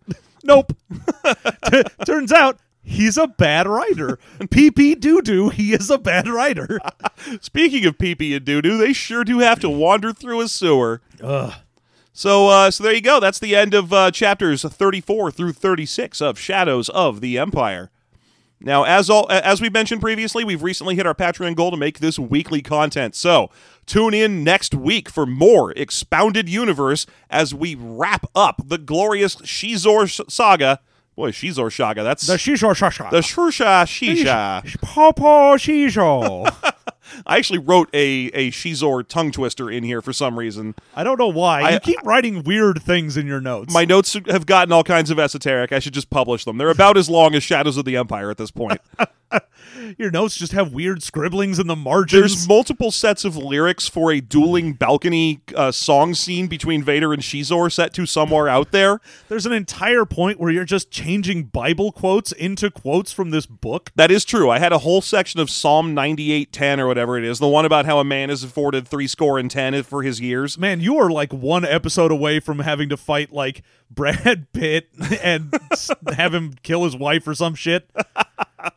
Nope. T- turns out he's a bad writer. Pee pee doo doo, he is a bad writer. Speaking of pee pee and doo doo, they sure do have to wander through a sewer. Ugh. So, uh, so there you go. That's the end of uh, chapters 34 through 36 of Shadows of the Empire. Now, as all as we mentioned previously, we've recently hit our Patreon goal to make this weekly content. So, tune in next week for more expounded universe as we wrap up the glorious Xizor saga. Boy, she's saga. That's The shisho shasha. the Shusha Shisha. Papa shisho. I actually wrote a a Xizor tongue twister in here for some reason. I don't know why. I- you keep writing weird things in your notes. My notes have gotten all kinds of esoteric. I should just publish them. They're about as long as Shadows of the Empire at this point. your notes just have weird scribblings in the margins. There's multiple sets of lyrics for a dueling balcony uh, song scene between Vader and Xizor set to somewhere out there. There's an entire point where you're just changing Bible quotes into quotes from this book. That is true. I had a whole section of Psalm 98:10 or whatever it is, the one about how a man is afforded three score and ten for his years. Man, you are like one episode away from having to fight like Brad Pitt and have him kill his wife or some shit.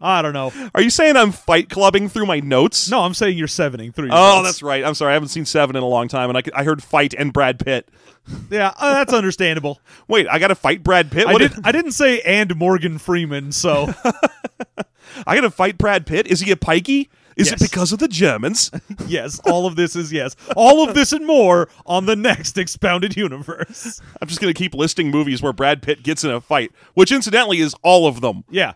I don't know. Are you saying I'm fight clubbing through my notes? No, I'm saying you're sevening through. Oh, notes. that's right. I'm sorry. I haven't seen Seven in a long time, and I, I heard fight and Brad Pitt. yeah, uh, that's understandable. Wait, I got to fight Brad Pitt. I What didn't. I didn't say and Morgan Freeman. So I got to fight Brad Pitt. Is he a pikey? Is it because of the Germans? yes, all of this is yes. All of this and more on the next expounded universe. I'm just going to keep listing movies where Brad Pitt gets in a fight, which incidentally is all of them. Yeah,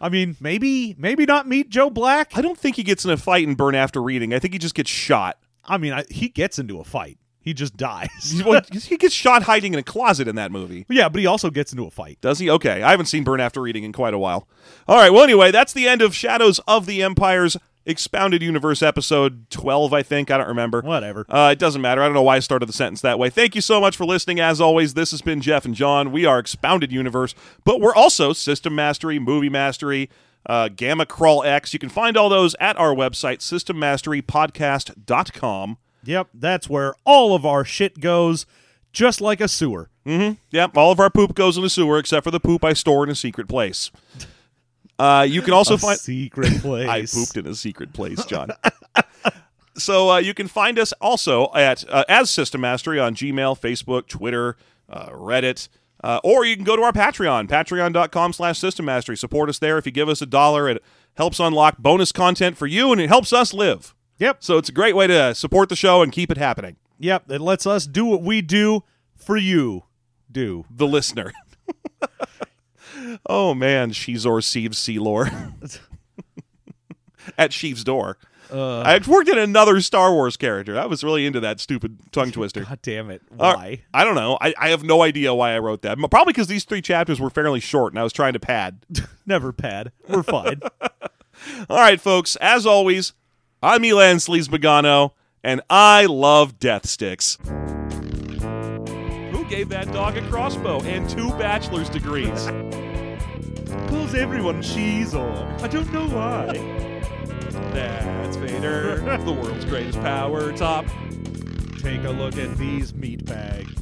I mean maybe maybe not meet Joe Black. I don't think he gets in a fight and Burn After Reading. I think he just gets shot. I mean I, he gets into a fight. He just dies. Well, he gets shot hiding in a closet in that movie. yeah, but he also gets into a fight. Does he? Okay. I haven't seen Burn After Reading in quite a while. All right. Well, anyway, that's the end of Shadows of the Empire's Expounded Universe episode 12, I think. I don't remember. Whatever. Uh, it doesn't matter. I don't know why I started the sentence that way. Thank you so much for listening. As always, this has been Jeff and John. We are Expounded Universe, but we're also System Mastery, Movie Mastery, uh, Gamma Crawl X. You can find all those at our website, systemmasterypodcast.com. Yep, that's where all of our shit goes, just like a sewer. Yep, all of our poop goes in the sewer except for the poop I store in a secret place. Uh, you can also a find. secret place. I pooped in a secret place, John. so uh, you can find us also at uh, as System Mastery on Gmail, Facebook, Twitter, uh, Reddit, uh, or you can go to our Patreon, patreon.com slash System Mastery. Support us there. If you give us a dollar, it helps unlock bonus content for you, and it helps us live. Yep, So it's a great way to support the show and keep it happening. yep. It lets us do what we do for you. Do The listener. oh man, Xizor Sieves Sealor. At Sheev's door. uh, I worked in another Star Wars character. I was really into that stupid tongue twister. God damn it! Uh, Why? I don't know. I, I have no idea why I wrote that. Probably because these three chapters were fairly short and I was trying to pad. Never pad. We're fine. All right, folks. As always, I'm Elan Sleaze and I love death sticks. Who gave that dog a crossbow and two bachelor's degrees? Pulls everyone cheese on. I don't know why. That's Vader, the world's greatest power top. Take a look at these meat bags.